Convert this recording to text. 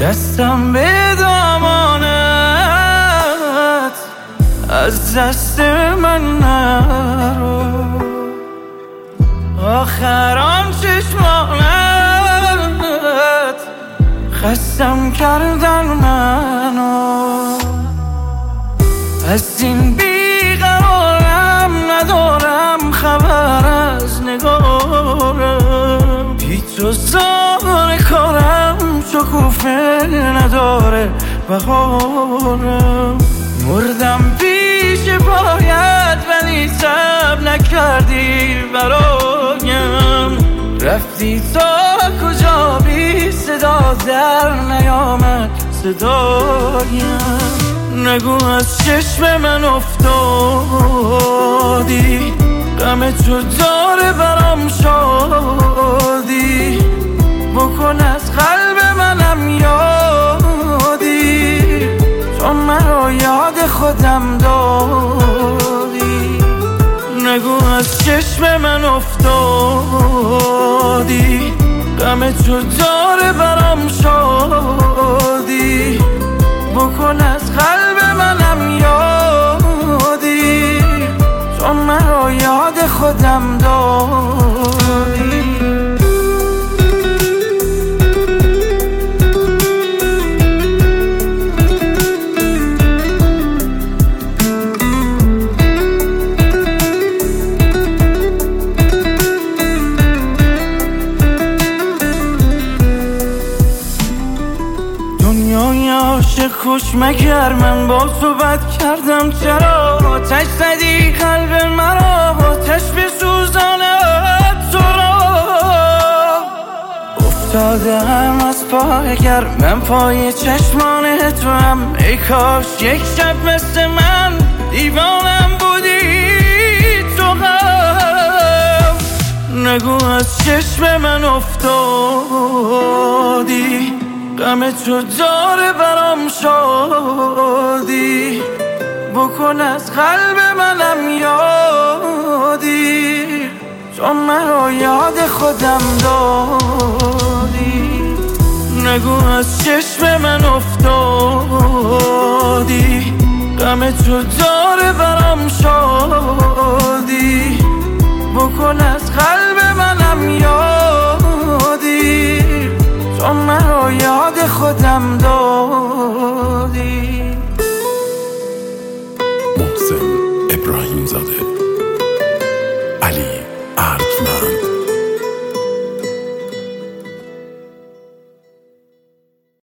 بستم به دامانت از دست من نرو. آخران چشمانت خستم کردن منو. از این بیقرارم ندارم خبر از نگارم. بی تو زار کارم شکوفه نداره بهارم. مردم پیش پایت ولی سب نکردی برایم. رفتی تا کجا بی صدا در نیامد صدایم. نگو از چشم من افتادی. غم تو داره برام شادی. بکن از قلب منم یادی خودم دادی. نگو از چشم من افتادی. غم تو داره برام شادی. بکن از قلب منم یادی. تو مرا یاد خودم دادی. عاشق خوش مگر من با تو بد کردم؟ چرا آتش زدی قلب مرا؟ آتش به تو را. افتاده هم از پای من پای چشمان تو هم ای کاش یک شب مثل من دیوانم بودی تو هم نگو از چشم من افتادی. غم تو داره برام شادی. بکن از قلب منم یادی. تو مرا یاد خودم دادی. نگو از چشم من افتادی. غم تو داره برام شادی. خودم دادی. محسن ابراهیم زاده